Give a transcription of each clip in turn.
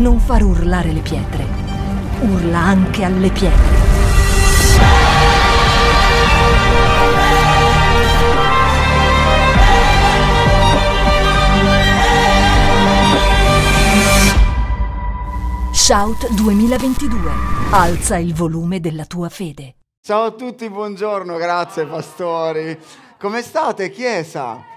non far urlare le pietre. Urla anche alle pietre. Shout 2022. Alza il volume della tua fede. Ciao a tutti, buongiorno, grazie pastori. Come state, Chiesa?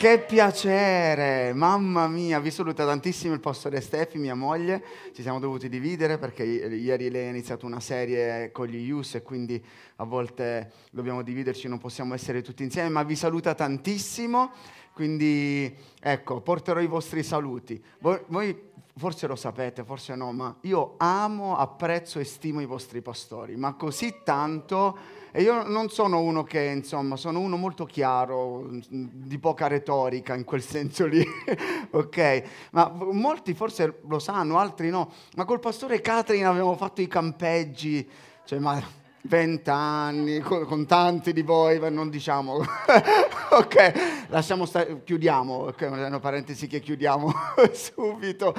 Che piacere, mamma mia, vi saluta tantissimo il pastore Steffi, mia moglie, ci siamo dovuti dividere perché ieri lei ha iniziato una serie con gli Ius e quindi a volte dobbiamo dividerci, non possiamo essere tutti insieme, ma vi saluta tantissimo, quindi ecco, porterò i vostri saluti. Voi, voi forse lo sapete, forse no, ma io amo, apprezzo e stimo i vostri pastori, ma così tanto, e io non sono uno che, insomma, sono uno molto chiaro, di poca retorica in quel senso lì, ok? Ma molti forse lo sanno, altri no, ma col pastore Catherine avevamo fatto i campeggi, cioè, ma vent'anni, con, con, tanti di voi, non diciamo, ok, lasciamo stare, chiudiamo, ok, una parentesi che chiudiamo subito,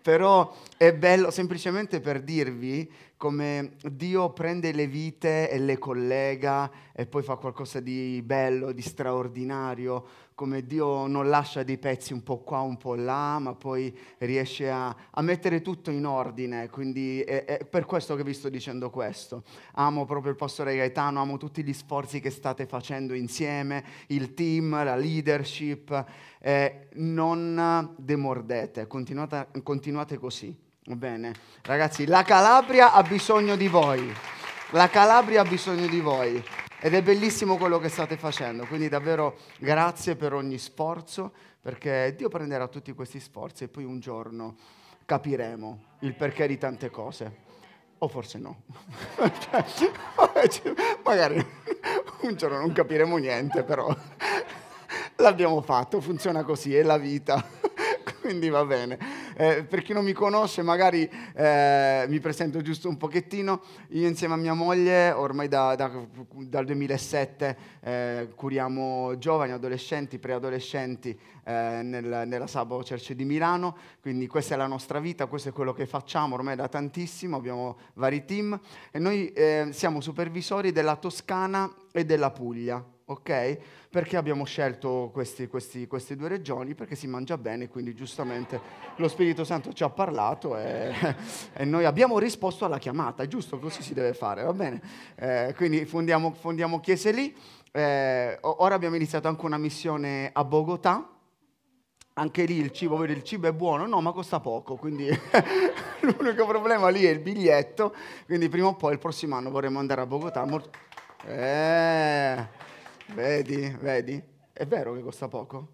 però è bello semplicemente per dirvi come Dio prende le vite e le collega e poi fa qualcosa di bello, di straordinario, come Dio non lascia dei pezzi un po' qua, un po' là, ma poi riesce a, a mettere tutto in ordine. Quindi è, è, per questo che vi sto dicendo questo. Amo proprio il pastore Gaetano, amo tutti gli sforzi che state facendo insieme, il team, la leadership. Eh, non demordete, continuate, continuate così. Va bene? Ragazzi, la Calabria ha bisogno di voi. La Calabria ha bisogno di voi. Ed è bellissimo quello che state facendo, quindi davvero grazie per ogni sforzo, perché Dio prenderà tutti questi sforzi e poi un giorno capiremo il perché di tante cose. O forse no. Magari un giorno non capiremo niente, però l'abbiamo fatto, funziona così, è la vita. Quindi va bene. Eh, per chi non mi conosce, magari eh, mi presento giusto un pochettino. Io insieme a mia moglie, ormai da, da, dal 2007, eh, curiamo giovani, adolescenti, preadolescenti eh, nel, nella Sabo Church di Milano. Quindi questa è la nostra vita, questo è quello che facciamo ormai da tantissimo. Abbiamo vari team e noi eh, siamo supervisori della Toscana e della Puglia ok? Perché abbiamo scelto questi, questi, queste due regioni? Perché si mangia bene, quindi giustamente lo Spirito Santo ci ha parlato e, e noi abbiamo risposto alla chiamata, è giusto? Così si deve fare, va bene? Eh, quindi fondiamo, fondiamo, chiese lì. Eh, ora abbiamo iniziato anche una missione a Bogotà. Anche lì il cibo, il cibo è buono, no, ma costa poco, quindi l'unico problema lì è il biglietto. Quindi prima o poi il prossimo anno vorremmo andare a Bogotà. Eh, Vedi, vedi? È vero che costa poco?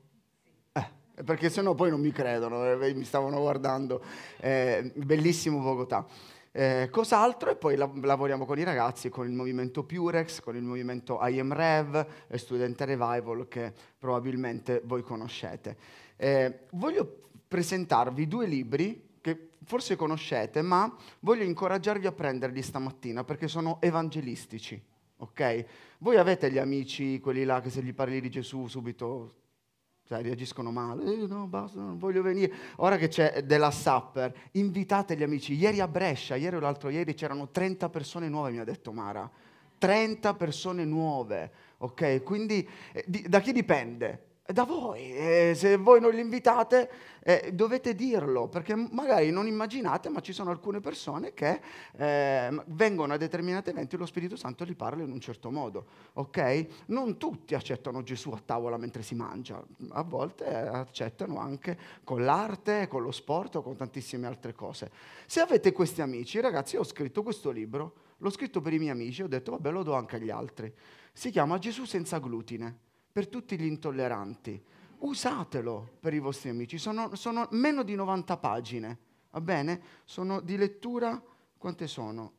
Eh, perché sennò poi non mi credono, eh, mi stavano guardando. Eh, bellissimo Bogotà. Eh, cos'altro? E poi la- lavoriamo con i ragazzi, con il movimento Purex, con il movimento I Am Rev, e Student Revival che probabilmente voi conoscete. Eh, voglio presentarvi due libri che forse conoscete, ma voglio incoraggiarvi a prenderli stamattina perché sono evangelistici ok? Voi avete gli amici, quelli là che se gli parli di Gesù subito cioè, reagiscono male, eh, no, basta, non voglio venire. Ora che c'è della Supper, invitate gli amici. Ieri a Brescia, ieri o l'altro ieri, c'erano 30 persone nuove, mi ha detto Mara. 30 persone nuove, ok? Quindi eh, di, da chi dipende? Da voi. E se voi non li invitate, eh, dovete dirlo, perché magari non immaginate, ma ci sono alcune persone che eh, vengono a determinati eventi e lo Spirito Santo li parla in un certo modo. Ok? Non tutti accettano Gesù a tavola mentre si mangia, a volte accettano anche con l'arte, con lo sport o con tantissime altre cose. Se avete questi amici, ragazzi, io ho scritto questo libro, l'ho scritto per i miei amici, ho detto vabbè lo do anche agli altri. Si chiama Gesù senza glutine per tutti gli intolleranti. Usatelo per i vostri amici, sono, sono meno di 90 pagine, va bene? Sono di lettura, quante sono?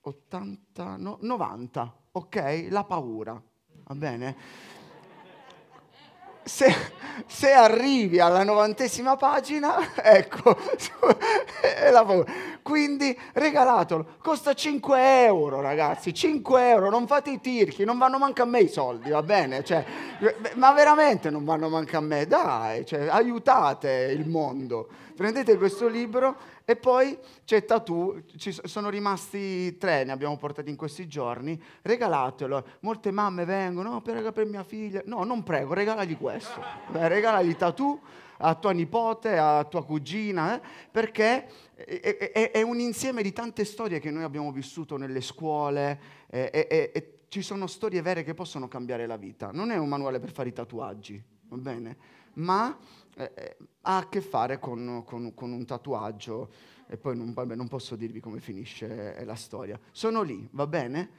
80, no, 90, ok? La paura, va bene? Se, se, arrivi alla novantesima pagina, ecco, è la paura. Quindi regalatelo, costa 5 euro ragazzi, 5 euro, non fate i tirchi, non vanno manco a me i soldi, va bene? Cioè, ma veramente non vanno manco a me, dai, cioè, aiutate il mondo. Prendete questo libro e poi c'è Tatù, ci sono rimasti tre, ne abbiamo portati in questi giorni, regalatelo. Molte mamme vengono, no, per, per mia figlia. No, non prego, regalagli questo. Beh, regalagli Tatù a tua nipote, a tua cugina, eh, perché è, è, è, un insieme di tante storie che noi abbiamo vissuto nelle scuole eh, e ci sono storie vere che possono cambiare la vita. Non è un manuale per fare i tatuaggi, va bene? Ma eh, eh, ha a che fare con, con, con un tatuaggio e poi non, vabbè, non, posso dirvi come finisce eh, la storia. Sono lì, va bene?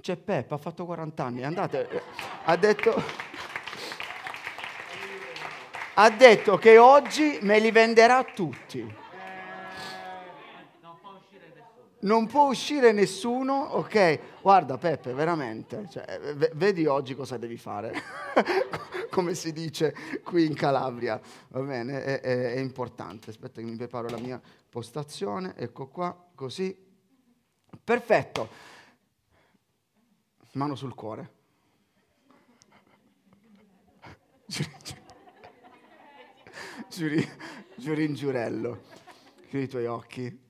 C'è Peppa, ha fatto 40 anni, andate, eh, ha detto, ha detto che oggi me li venderà tutti. Non può uscire nessuno, ok? Guarda Peppe, veramente, cioè, vedi oggi cosa devi fare, come si dice qui in Calabria, va bene? È, è, è importante, aspetta che mi preparo la mia postazione, ecco qua, così. Perfetto. Mano sul cuore. Giuri, giuri in giurello, chiudi i tuoi occhi.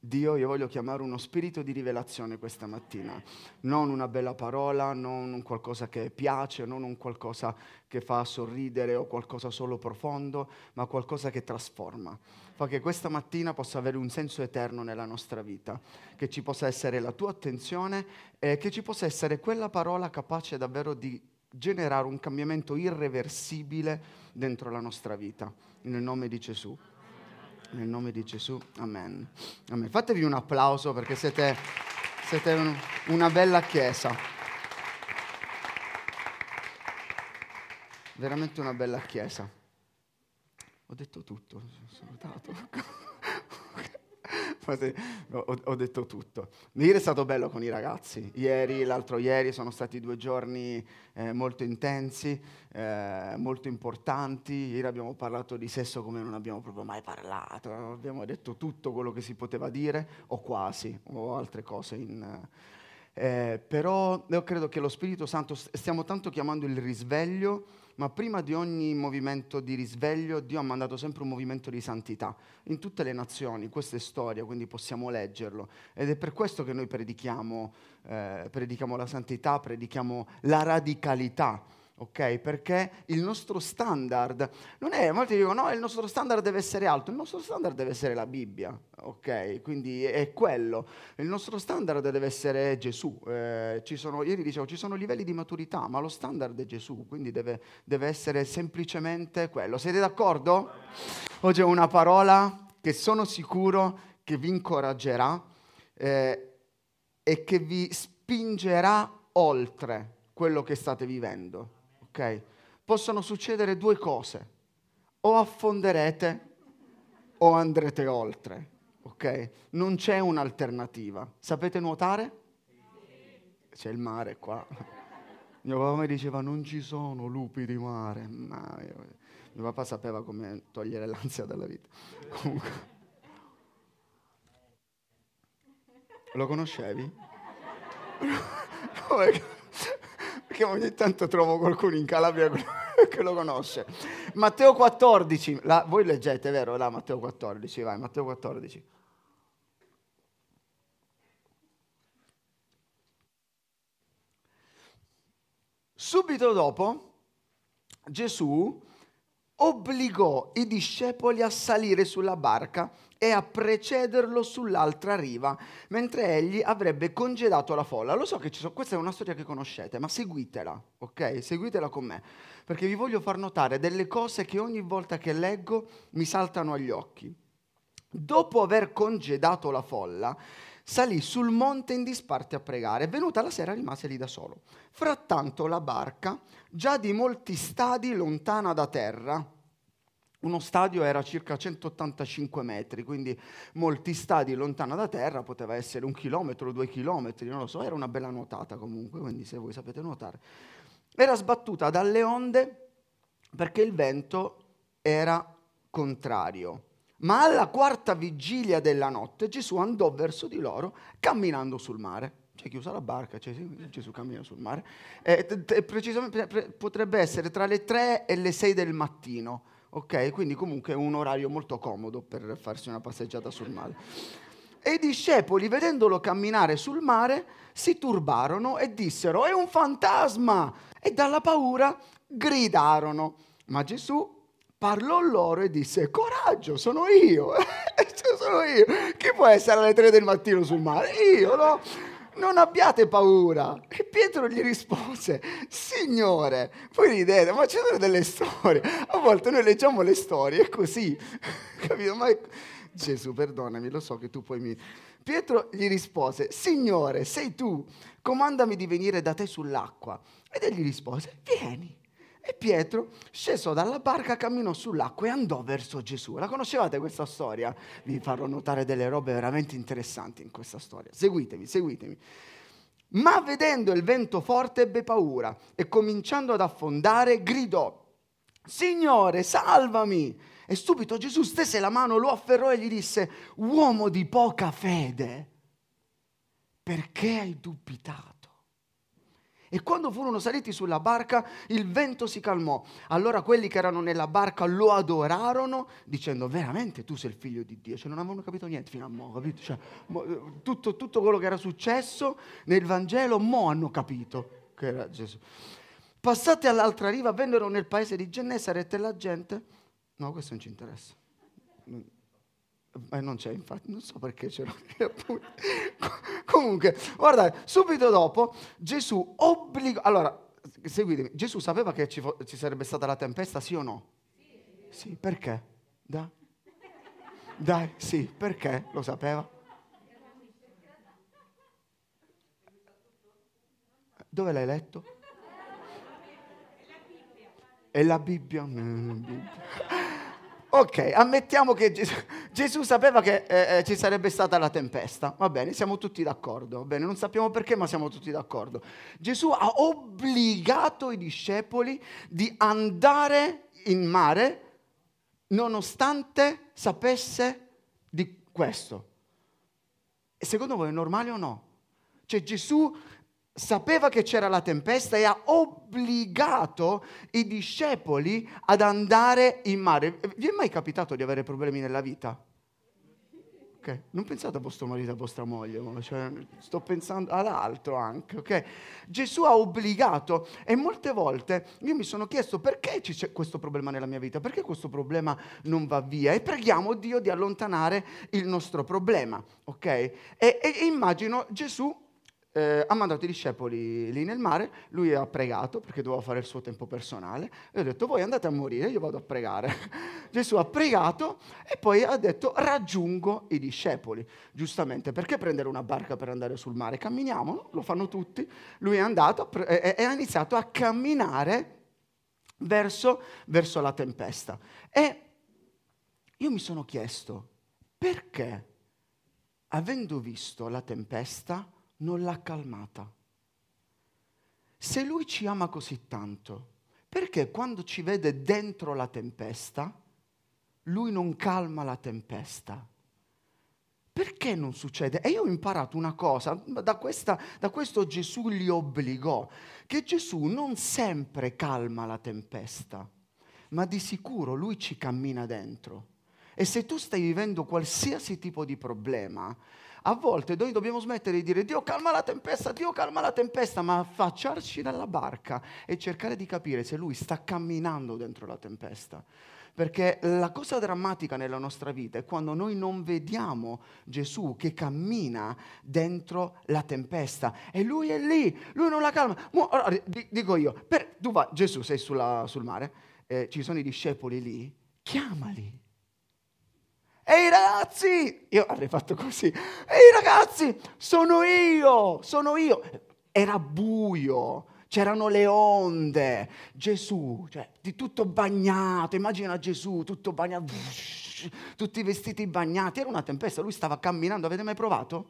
Dio io voglio chiamare uno spirito di rivelazione questa mattina, non una bella parola, non un qualcosa che piace, non un qualcosa che fa sorridere o qualcosa solo profondo, ma qualcosa che trasforma. Fa che questa mattina possa avere un senso eterno nella nostra vita, che ci possa essere la tua attenzione e che ci possa essere quella parola capace davvero di generare un cambiamento irreversibile dentro la nostra vita. Nel nome di Gesù. Nel nome di Gesù, amen. amen. Fatevi un applauso perché siete, siete un, una bella chiesa. Veramente una bella chiesa. Ho detto tutto, salutato. Ho, ho, detto tutto. Ieri è stato bello con i ragazzi, ieri, l'altro ieri sono stati due giorni eh, molto intensi, eh, molto importanti. Ieri abbiamo parlato di sesso come non abbiamo proprio mai parlato, abbiamo detto tutto quello che si poteva dire, o quasi, o altre cose in... Eh, però io credo che lo Spirito Santo, stiamo tanto chiamando il risveglio, ma prima di ogni movimento di risveglio Dio ha mandato sempre un movimento di santità in tutte le nazioni, questa è storia, quindi possiamo leggerlo. Ed è per questo che noi predichiamo, eh, predichiamo la santità, predichiamo la radicalità ok? Perché il nostro standard non è, molti dicono no, il nostro standard deve essere alto, il nostro standard deve essere la Bibbia, ok? Quindi è quello, il nostro standard deve essere Gesù. Eh, sono, ieri dicevo, ci sono livelli di maturità, ma lo standard è Gesù, quindi deve, deve essere semplicemente quello. Siete d'accordo? Oggi è una parola che sono sicuro che vi incoraggerà eh, e che vi spingerà oltre quello che state vivendo ok? Possono succedere due cose. O affonderete o andrete oltre, ok? Non c'è un'alternativa. Sapete nuotare? C'è il mare qua. Mio papà mi diceva non ci sono lupi di mare. No, mio papà sapeva come togliere l'ansia dalla vita. Comunque. Lo conoscevi? perché ogni tanto trovo qualcuno in Calabria che lo conosce. Matteo 14, la, voi leggete, vero? Là, Matteo 14, vai, Matteo 14. Subito dopo, Gesù obbligò i discepoli a salire sulla barca e a precederlo sull'altra riva, mentre egli avrebbe congedato la folla. Lo so che ci sono, questa è una storia che conoscete, ma seguitela, ok? Seguitela con me, perché vi voglio far notare delle cose che ogni volta che leggo mi saltano agli occhi. Dopo aver congedato la folla, salì sul monte in disparte a pregare. Venuta la sera rimase lì da solo. Frattanto la barca, già di molti stadi lontana da terra, uno stadio era circa 185 metri, quindi molti stadi lontano da terra, poteva essere un chilometro, due chilometri, non lo so, era una bella nuotata comunque, quindi se voi sapete nuotare. era sbattuta dalle onde perché il vento era contrario. Ma alla quarta vigilia della notte Gesù andò verso di loro camminando sul mare. C'è chiusa la barca, cioè, Gesù cammina sul mare. Eh, precisamente potrebbe essere tra le 3 e le 6 del mattino, ok? Quindi comunque è un orario molto comodo per farsi una passeggiata sul mare. E i discepoli, vedendolo camminare sul mare, si turbarono e dissero, è un fantasma! E dalla paura gridarono. Ma Gesù parlò loro e disse, coraggio, sono io, cioè, sono io. Chi può essere alle tre del mattino sul mare? Io, no? Non abbiate paura. E Pietro gli rispose, Signore, voi ridete, ma ci sono delle storie. A volte noi leggiamo le storie, è così. Capito? Ma è... Gesù, perdonami, lo so che tu poi mi... Pietro gli rispose, Signore, sei tu, comandami di venire da te sull'acqua. Ed egli rispose, vieni. E Pietro, sceso dalla barca, camminò sull'acqua e andò verso Gesù. La conoscevate questa storia? Vi farò notare delle robe veramente interessanti in questa storia. Seguitemi, seguitemi. Ma vedendo il vento forte ebbe paura e cominciando ad affondare gridò, Signore, salvami! E subito Gesù stese la mano, lo afferrò e gli disse, uomo di poca fede, perché hai dubitato? E quando furono saliti sulla barca, il vento si calmò. Allora quelli che erano nella barca lo adorarono, dicendo: Veramente tu sei il figlio di Dio. Cioè, non avevano capito niente fino a mo', capito? Cioè, tutto, tutto, quello che era successo nel Vangelo, mo' hanno capito che era Gesù. Passati all'altra riva, vennero nel paese di Gennesaret e la gente. No, questo non ci interessa. Eh, non c'è, infatti, non so perché c'era. Comunque, guardate, subito dopo Gesù obbligò. Allora, seguitemi, Gesù sapeva che ci, fo- ci, sarebbe stata la tempesta, sì o no? Sì. Sì, perché? Da? Dai, sì, perché lo sapeva? Dove l'hai letto? È la Bibbia. È la Bibbia. Ok, ammettiamo che Gesù, Gesù sapeva che eh, eh, ci sarebbe stata la tempesta, va bene, siamo tutti d'accordo, va bene, non sappiamo perché ma siamo tutti d'accordo. Gesù ha obbligato i discepoli di andare in mare nonostante sapesse di questo. E secondo voi è normale o no? Cioè Gesù sapeva che c'era la tempesta e ha obbligato i discepoli ad andare in mare. Vi è mai capitato di avere problemi nella vita? Okay. Non pensate a vostro marito, a vostra moglie, cioè, sto pensando ad altro anche. Okay? Gesù ha obbligato e molte volte io mi sono chiesto perché c'è questo problema nella mia vita, perché questo problema non va via e preghiamo Dio di allontanare il nostro problema. Okay? E, e immagino Gesù eh, ha mandato i discepoli lì nel mare, lui ha pregato perché doveva fare il suo tempo personale e ha detto voi andate a morire, io vado a pregare. Gesù ha pregato e poi ha detto raggiungo i discepoli. Giustamente, perché prendere una barca per andare sul mare? Camminiamo, no? lo fanno tutti. Lui è andato e ha iniziato a camminare verso, verso la tempesta. E io mi sono chiesto perché, avendo visto la tempesta, non l'ha calmata. Se lui ci ama così tanto, perché quando ci vede dentro la tempesta, lui non calma la tempesta? Perché non succede? E io ho imparato una cosa, da, questa, da questo Gesù li obbligò, che Gesù non sempre calma la tempesta, ma di sicuro lui ci cammina dentro. E se tu stai vivendo qualsiasi tipo di problema, a volte noi dobbiamo smettere di dire Dio calma la tempesta, Dio calma la tempesta, ma affacciarci dalla barca e cercare di capire se Lui sta camminando dentro la tempesta. Perché la cosa drammatica nella nostra vita è quando noi non vediamo Gesù che cammina dentro la tempesta e lui è lì, lui non la calma. Allora, dico io, per, tu vai, Gesù sei sulla, sul mare, eh, ci sono i discepoli lì, chiamali Ehi ragazzi, io avrei fatto così. Ehi ragazzi, sono io, sono io. Era buio, c'erano le onde. Gesù, cioè, di tutto bagnato, immagina Gesù tutto bagnato, tutti i vestiti bagnati. Era una tempesta, lui stava camminando, avete mai provato?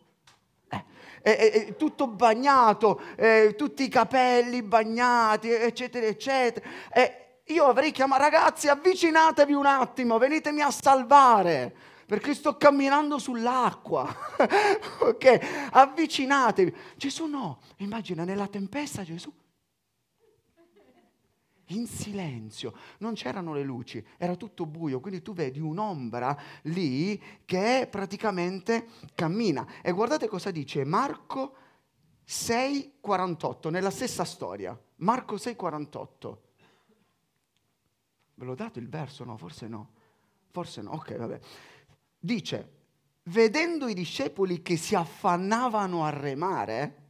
Eh, è, è, tutto bagnato, eh, tutti i capelli bagnati, eccetera, eccetera. Eh, io avrei chiamato, ragazzi, avvicinatevi un attimo, venitemi a salvare perché sto camminando sull'acqua. ok? Avvicinatevi. Gesù no. Immagina nella tempesta Gesù in silenzio, non c'erano le luci, era tutto buio, quindi tu vedi un'ombra lì che praticamente cammina. E guardate cosa dice Marco 6,48, nella stessa storia. Marco 6,48. Ve l'ho dato il verso? No, forse no. Forse no, ok, vabbè. Dice, vedendo i discepoli che si affannavano a remare,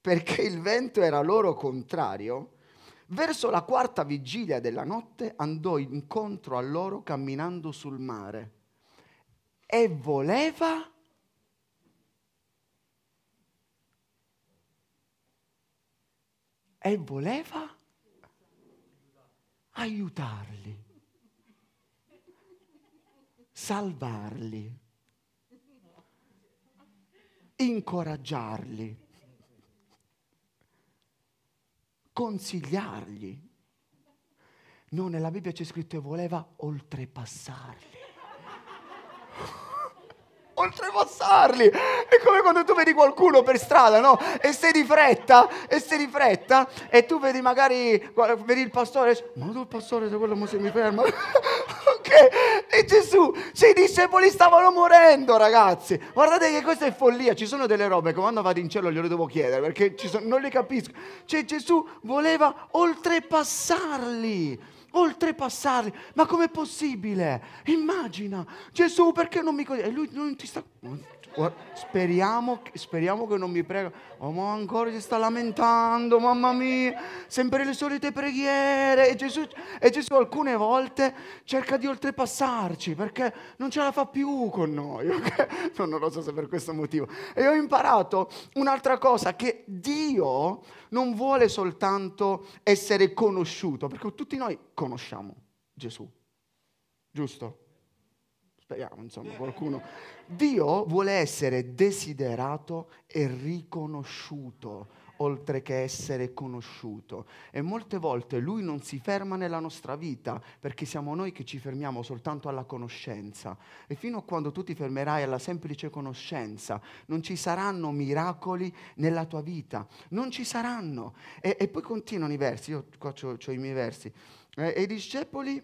perché il vento era loro contrario, verso la quarta vigilia della notte andò incontro a loro camminando sul mare e voleva e voleva aiutarli. Salvarli, incoraggiarli, consigliargli. No, nella Bibbia c'è scritto e voleva oltrepassarli oltrepassarli. È come quando tu vedi qualcuno per strada, no? E sei di fretta, e sei di fretta, e tu vedi magari, vedi il pastore, ma tu il pastore, se quello mi ferma. ok? E Gesù, se i discepoli stavano morendo, ragazzi. Guardate che questa è follia, ci sono delle robe che quando vado in cielo glielo devo chiedere, perché sono, non le capisco. Cioè Gesù voleva oltrepassarli oltrepassarli. Ma com'è possibile? Immagina, Gesù perché non mi... E lui non ti sta... Speriamo, speriamo, che non mi prega. Oh, ma ancora si sta lamentando, mamma mia, sempre le solite preghiere. E Gesù, e Gesù alcune volte cerca di oltrepassarci perché non ce la fa più con noi. Okay? Non lo so se per questo motivo. E ho imparato un'altra cosa, che Dio non vuole soltanto essere conosciuto, perché tutti noi conosciamo Gesù, giusto? Speriamo, insomma, qualcuno. Dio vuole essere desiderato e riconosciuto oltre che essere conosciuto. E molte volte Lui non si ferma nella nostra vita perché siamo noi che ci fermiamo soltanto alla conoscenza. E fino a quando tu ti fermerai alla semplice conoscenza, non ci saranno miracoli nella tua vita. Non ci saranno. E, e poi continuano i versi, io qua ho i miei versi. Eh, e i discepoli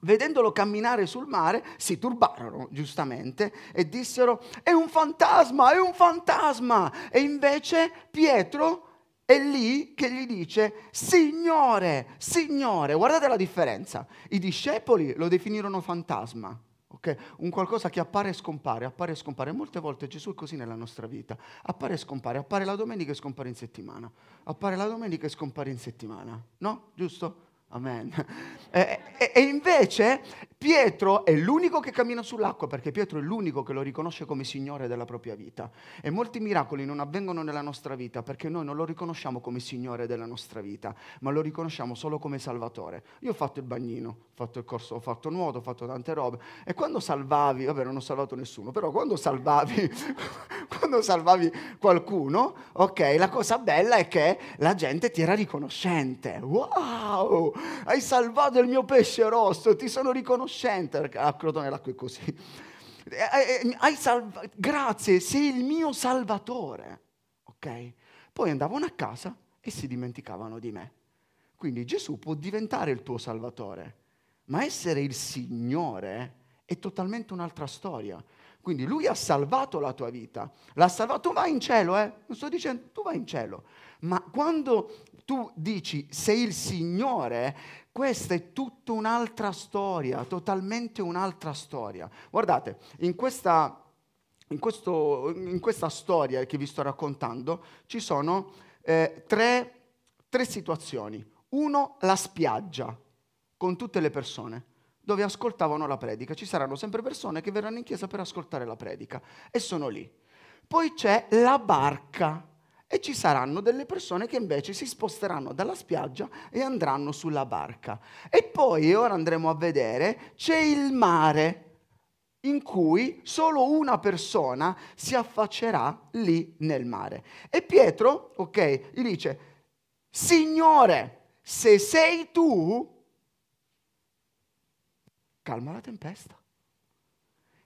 vedendolo camminare sul mare, si turbarono giustamente e dissero è un fantasma, è un fantasma. E invece Pietro è lì che gli dice Signore, Signore, guardate la differenza. I discepoli lo definirono fantasma. Okay? Un qualcosa che appare e scompare, appare e scompare. Molte volte Gesù è così nella nostra vita. Appare e scompare, appare la domenica e scompare in settimana. Appare la domenica e scompare in settimana. No? Giusto? Amen. E, e, e, invece Pietro è l'unico che cammina sull'acqua perché Pietro è l'unico che lo riconosce come Signore della propria vita. E molti miracoli non avvengono nella nostra vita perché noi non lo riconosciamo come Signore della nostra vita, ma lo riconosciamo solo come Salvatore. Io ho fatto il bagnino, ho fatto il corso, ho fatto nuoto, ho fatto tante robe. E quando salvavi, vabbè non ho salvato nessuno, però quando salvavi, quando salvavi qualcuno, ok, la cosa bella è che la gente ti era riconoscente. Wow! hai salvato il mio pesce rosso, ti sono riconoscente, perché a Crotone l'acqua è così. Eh, eh, hai salva- grazie, sei il mio salvatore. Ok? Poi andavano a casa e si dimenticavano di me. Quindi Gesù può diventare il tuo salvatore, ma essere il Signore è totalmente un'altra storia. Quindi lui ha salvato la tua vita, l'ha salvato, tu vai in cielo, eh? Non sto dicendo, tu vai in cielo. Ma quando tu dici sei il Signore, questa è tutta un'altra storia, totalmente un'altra storia. Guardate, in questa, in questo, in questa storia che vi sto raccontando ci sono eh, tre, tre situazioni. Uno, la spiaggia, con tutte le persone dove ascoltavano la predica. Ci saranno sempre persone che verranno in chiesa per ascoltare la predica e sono lì. Poi c'è la barca, e ci saranno delle persone che invece si sposteranno dalla spiaggia e andranno sulla barca. E poi, ora andremo a vedere, c'è il mare. in cui solo una persona si affaccerà lì nel mare. E Pietro, ok, gli dice, Signore, se sei tu, calma la tempesta.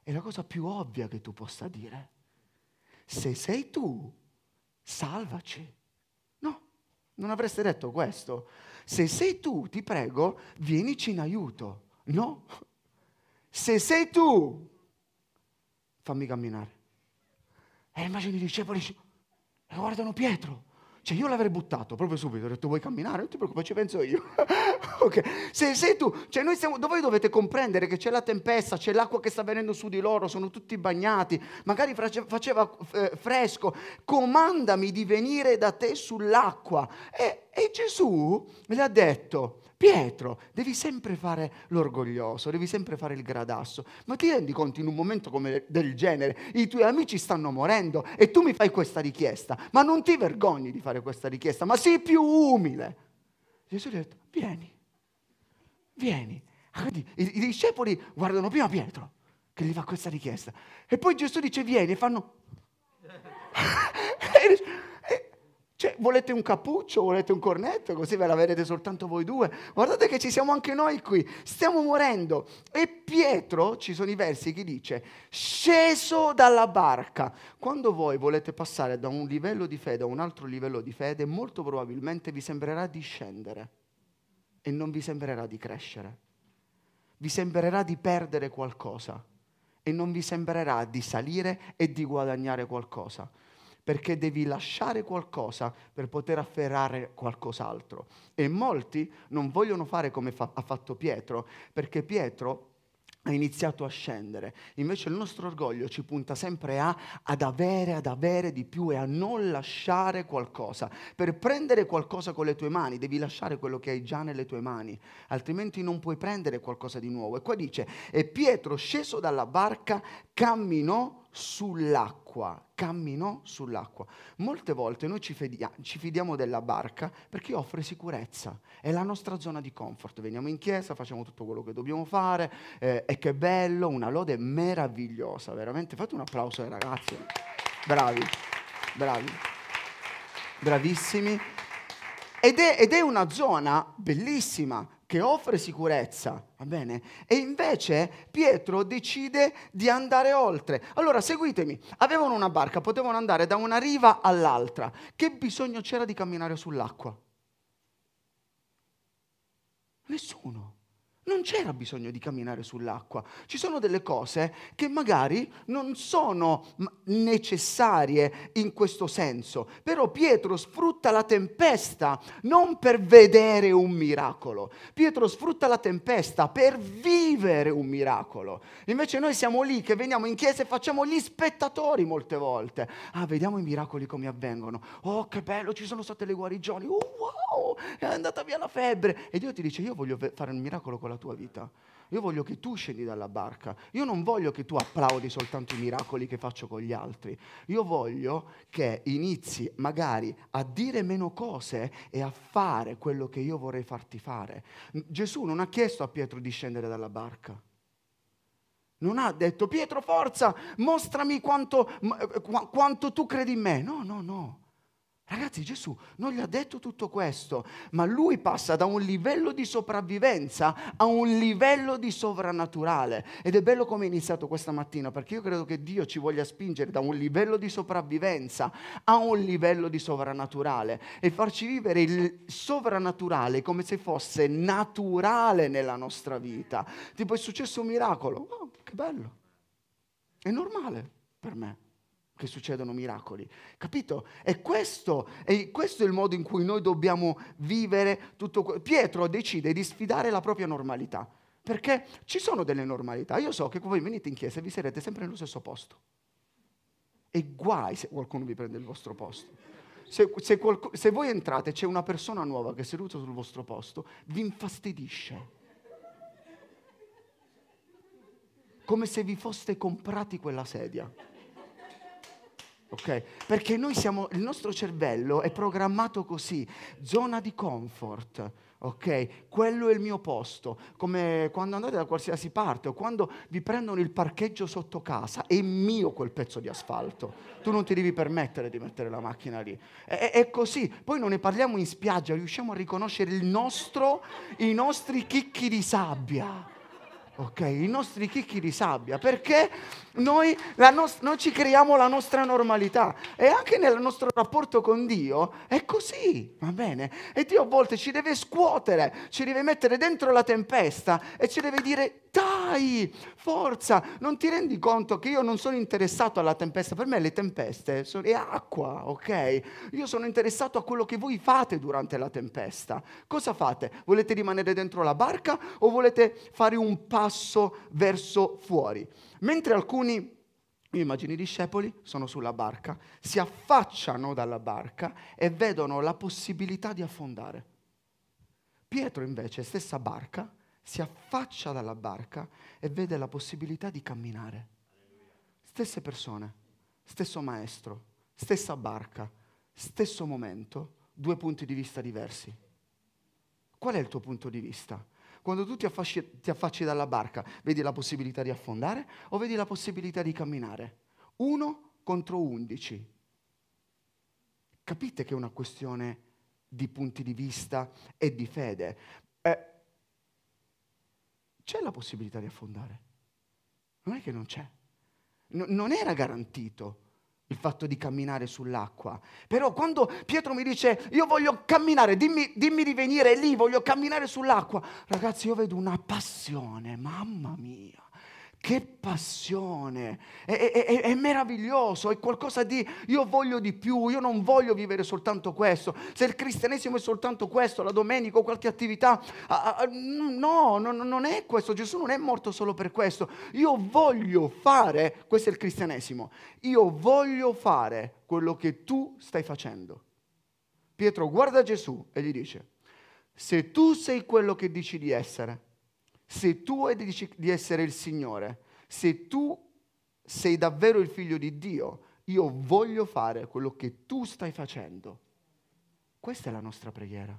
È la cosa più ovvia che tu possa dire. Se sei tu, salvaci. No, non avreste detto questo. Se sei tu, ti prego, vienici in aiuto. No, se sei tu, fammi camminare. E immagini i discepoli guardano Pietro. Cioè io l'avrei buttato proprio subito, ho detto vuoi camminare? Non ti preoccupare, ci penso io. ok, se sei tu, cioè noi siamo, voi dovete comprendere che c'è la tempesta, c'è l'acqua che sta venendo su di loro, sono tutti bagnati, magari faceva eh, fresco, comandami di venire da te sull'acqua. E, e Gesù le ha detto, Pietro, devi sempre fare l'orgoglioso, devi sempre fare il gradasso. Ma ti rendi conto in un momento come del genere, i tuoi amici stanno morendo e tu mi fai questa richiesta, ma non ti vergogni di fare questa richiesta, ma sii più umile. Gesù gli ha detto, vieni, vieni. Ah, quindi i, i discepoli guardano prima Pietro che gli fa questa richiesta e poi Gesù dice vieni e fanno... Cioè, volete un cappuccio, volete un cornetto, così ve la vedete soltanto voi due. Guardate che ci siamo anche noi qui, stiamo morendo. E Pietro, ci sono i versi che dice, sceso dalla barca. Quando voi volete passare da un livello di fede a un altro livello di fede, molto probabilmente vi sembrerà di scendere e non vi sembrerà di crescere. Vi sembrerà di perdere qualcosa e non vi sembrerà di salire e di guadagnare qualcosa perché devi lasciare qualcosa per poter afferrare qualcos'altro. E molti non vogliono fare come fa- ha fatto Pietro, perché Pietro ha iniziato a scendere. Invece il nostro orgoglio ci punta sempre a, ad avere, ad avere di più e a non lasciare qualcosa. Per prendere qualcosa con le tue mani devi lasciare quello che hai già nelle tue mani, altrimenti non puoi prendere qualcosa di nuovo. E qua dice, e Pietro sceso dalla barca camminò sull'acqua, camminò sull'acqua. Molte volte noi ci, fidia- ci, fidiamo della barca perché offre sicurezza, è la nostra zona di comfort. Veniamo in chiesa, facciamo tutto quello che dobbiamo fare eh, e che bello, una lode meravigliosa, veramente. Fate un applauso ai ragazzi, bravi, bravi, bravissimi. Ed è, ed è una zona bellissima che offre sicurezza, va bene? E invece Pietro decide di andare oltre. Allora, seguitemi, avevano una barca, potevano andare da una riva all'altra. Che bisogno c'era di camminare sull'acqua? Nessuno. Non c'era bisogno di camminare sull'acqua. Ci sono delle cose che magari non sono necessarie in questo senso, però Pietro sfrutta la tempesta non per vedere un miracolo, Pietro sfrutta la tempesta per vivere un miracolo. Invece noi siamo lì che veniamo in chiesa e facciamo gli spettatori molte volte. Ah, vediamo i miracoli come avvengono. Oh, che bello, ci sono state le guarigioni. Oh, wow, è andata via la febbre. E Dio ti dice, io voglio fare un miracolo con la tua vita. Io voglio che tu scendi dalla barca. Io non voglio che tu applaudi soltanto i miracoli che faccio con gli altri. Io voglio che inizi magari a dire meno cose e a fare quello che io vorrei farti fare. Gesù non ha chiesto a Pietro di scendere dalla barca. Non ha detto Pietro forza, mostrami quanto, quanto tu credi in me. No, no, no. Ragazzi, Gesù non gli ha detto tutto questo, ma lui passa da un livello di sopravvivenza a un livello di sovrannaturale. Ed è bello come è iniziato questa mattina, perché io credo che Dio ci voglia spingere da un livello di sopravvivenza a un livello di sovrannaturale e farci vivere il sovrannaturale come se fosse naturale nella nostra vita. Tipo è successo un miracolo, oh, che bello, è normale per me che succedono miracoli. Capito? E questo, e questo, è il modo in cui noi dobbiamo vivere tutto questo. Pietro decide di sfidare la propria normalità, perché ci sono delle normalità. Io so che voi venite in chiesa e vi sarete sempre nello stesso posto. E guai se qualcuno vi prende il vostro posto. Se, se, qualc- se voi entrate e c'è una persona nuova che è seduta sul vostro posto, vi infastidisce. Come se vi foste comprati quella sedia ok? Perché noi siamo, il nostro cervello è programmato così, zona di comfort, ok? Quello è il mio posto, come quando andate da qualsiasi parte o quando vi prendono il parcheggio sotto casa, è mio quel pezzo di asfalto. Tu non ti devi permettere di mettere la macchina lì. È, è così. Poi non ne parliamo in spiaggia, riusciamo a riconoscere nostro, i nostri chicchi di sabbia ok? I nostri chicchi di sabbia, perché noi, nos- noi, ci creiamo la nostra normalità e anche nel nostro rapporto con Dio è così, va bene? E Dio a volte ci deve scuotere, ci deve mettere dentro la tempesta e ci deve dire dai, forza, non ti rendi conto che io non sono interessato alla tempesta, per me le tempeste sono, acqua, ok? Io sono interessato a quello che voi fate durante la tempesta. Cosa fate? Volete rimanere dentro la barca o volete fare un passo verso fuori? Mentre alcuni io immagino i discepoli, sono sulla barca, si affacciano dalla barca e vedono la possibilità di affondare. Pietro invece, stessa barca, si affaccia dalla barca e vede la possibilità di camminare. Stesse persone, stesso maestro, stessa barca, stesso momento, due punti di vista diversi. Qual è il tuo punto di vista? Quando tu ti affacci, ti affacci dalla barca, vedi la possibilità di affondare o vedi la possibilità di camminare? Uno contro undici. Capite che è una questione di punti di vista e di fede. Eh, c'è la possibilità di affondare. Non è che non c'è. No, non era garantito il fatto di camminare sull'acqua. Però quando Pietro mi dice io voglio camminare, dimmi, dimmi di venire lì, voglio camminare sull'acqua, ragazzi io vedo una passione, mamma mia. Che passione, è, è, è, meraviglioso, è qualcosa di io voglio di più, io non voglio vivere soltanto questo. Se il cristianesimo è soltanto questo, la domenica o qualche attività, no, no, non è questo, Gesù non è morto solo per questo. Io voglio fare, questo è il cristianesimo, io voglio fare quello che tu stai facendo. Pietro guarda Gesù e gli dice, se tu sei quello che dici di essere, se tu dici di essere il Signore, se tu sei davvero il figlio di Dio, io voglio fare quello che tu stai facendo. Questa è la nostra preghiera.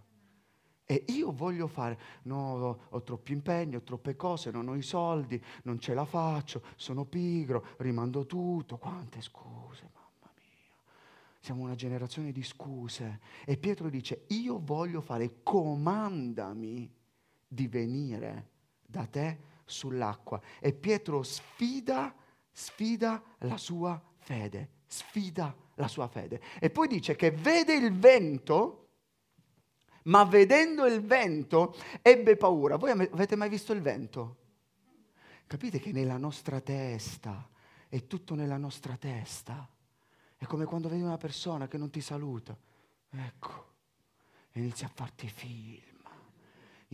E io voglio fare, no, ho troppi impegni, ho troppe cose, non ho i soldi, non ce la faccio, sono pigro, rimando tutto, quante scuse, mamma mia. Siamo una generazione di scuse. E Pietro dice, io voglio fare, comandami di venire da te sull'acqua. E Pietro sfida, sfida la sua fede, sfida la sua fede. E poi dice che vede il vento, ma vedendo il vento ebbe paura. Voi avete mai visto il vento? Capite che nella nostra testa, è tutto nella nostra testa. È come quando vedi una persona che non ti saluta. Ecco, inizia a farti film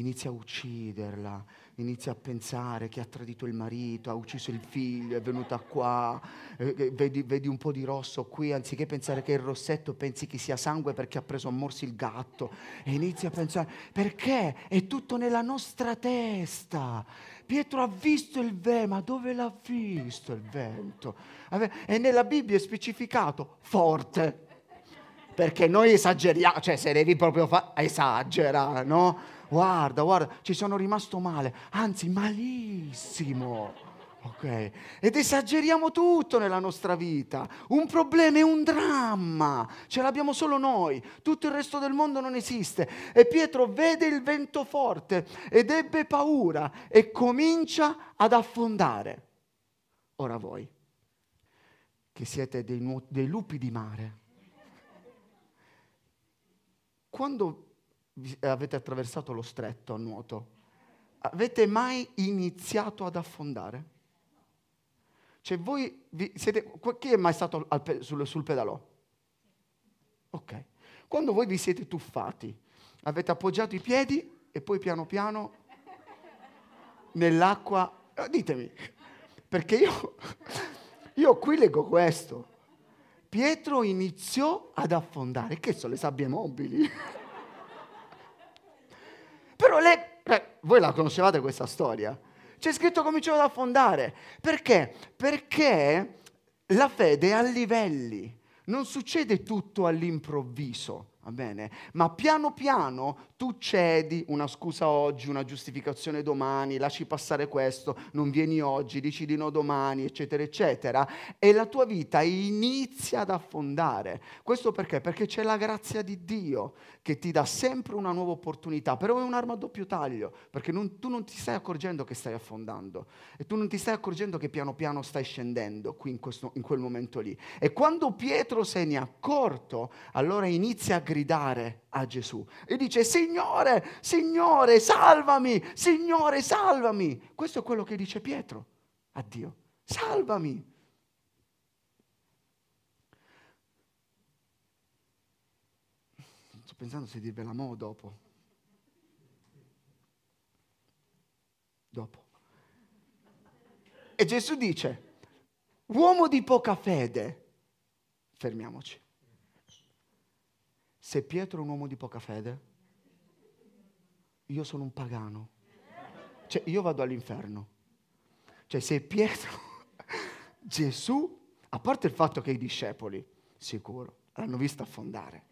inizia a ucciderla, inizia a pensare che ha tradito il marito, ha ucciso il figlio, è venuta qua, eh, vedi, vedi, un po' di rosso qui, anziché pensare che è il rossetto, pensi che sia sangue perché ha preso a morsi il gatto e inizia a pensare, perché è tutto nella nostra testa. Pietro ha visto il vento, ma dove l'ha visto il vento? E nella Bibbia è specificato forte, perché noi esageriamo, cioè se devi proprio fare, esagera, no? Guarda, guarda, ci sono rimasto male, anzi malissimo. Ok? Ed esageriamo tutto nella nostra vita. Un problema è un dramma, ce l'abbiamo solo noi, tutto il resto del mondo non esiste. E Pietro vede il vento forte ed ebbe paura e comincia ad affondare. Ora voi, che siete dei, nu- dei lupi di mare, quando avete attraversato lo stretto a nuoto, avete mai iniziato ad affondare? Cioè voi siete, chi è mai stato al, sul, sul pedalò? Ok. Quando voi vi siete tuffati, avete appoggiato i piedi e poi piano piano nell'acqua, eh, ditemi, perché io, io qui leggo questo. Pietro iniziò ad affondare, che sono le sabbie mobili. Però lei, eh, voi la conoscevate questa storia? C'è scritto cominciò ad affondare. Perché? Perché la fede è a livelli, non succede tutto all'improvviso, va bene? Ma piano piano tu cedi una scusa oggi, una giustificazione domani, lasci passare questo, non vieni oggi, dici di no domani, eccetera, eccetera, e la tua vita inizia ad affondare. Questo perché? Perché c'è la grazia di Dio che ti dà sempre una nuova opportunità, però è un'arma a doppio taglio, perché non, tu non ti stai accorgendo che stai affondando e tu non ti stai accorgendo che piano piano stai scendendo qui in, questo, in quel momento lì. E quando Pietro se ne è accorto, allora inizia a gridare a Gesù e dice, Signore, Signore, salvami, Signore, salvami. Questo è quello che dice Pietro a Dio, salvami. Sto pensando se dirvela mo dopo. Dopo. E Gesù dice, uomo di poca fede, fermiamoci. Se Pietro è un uomo di poca fede, io sono un pagano. Cioè, io vado all'inferno. Cioè, se Pietro, Gesù, a parte il fatto che i discepoli, sicuro, l'hanno visto affondare.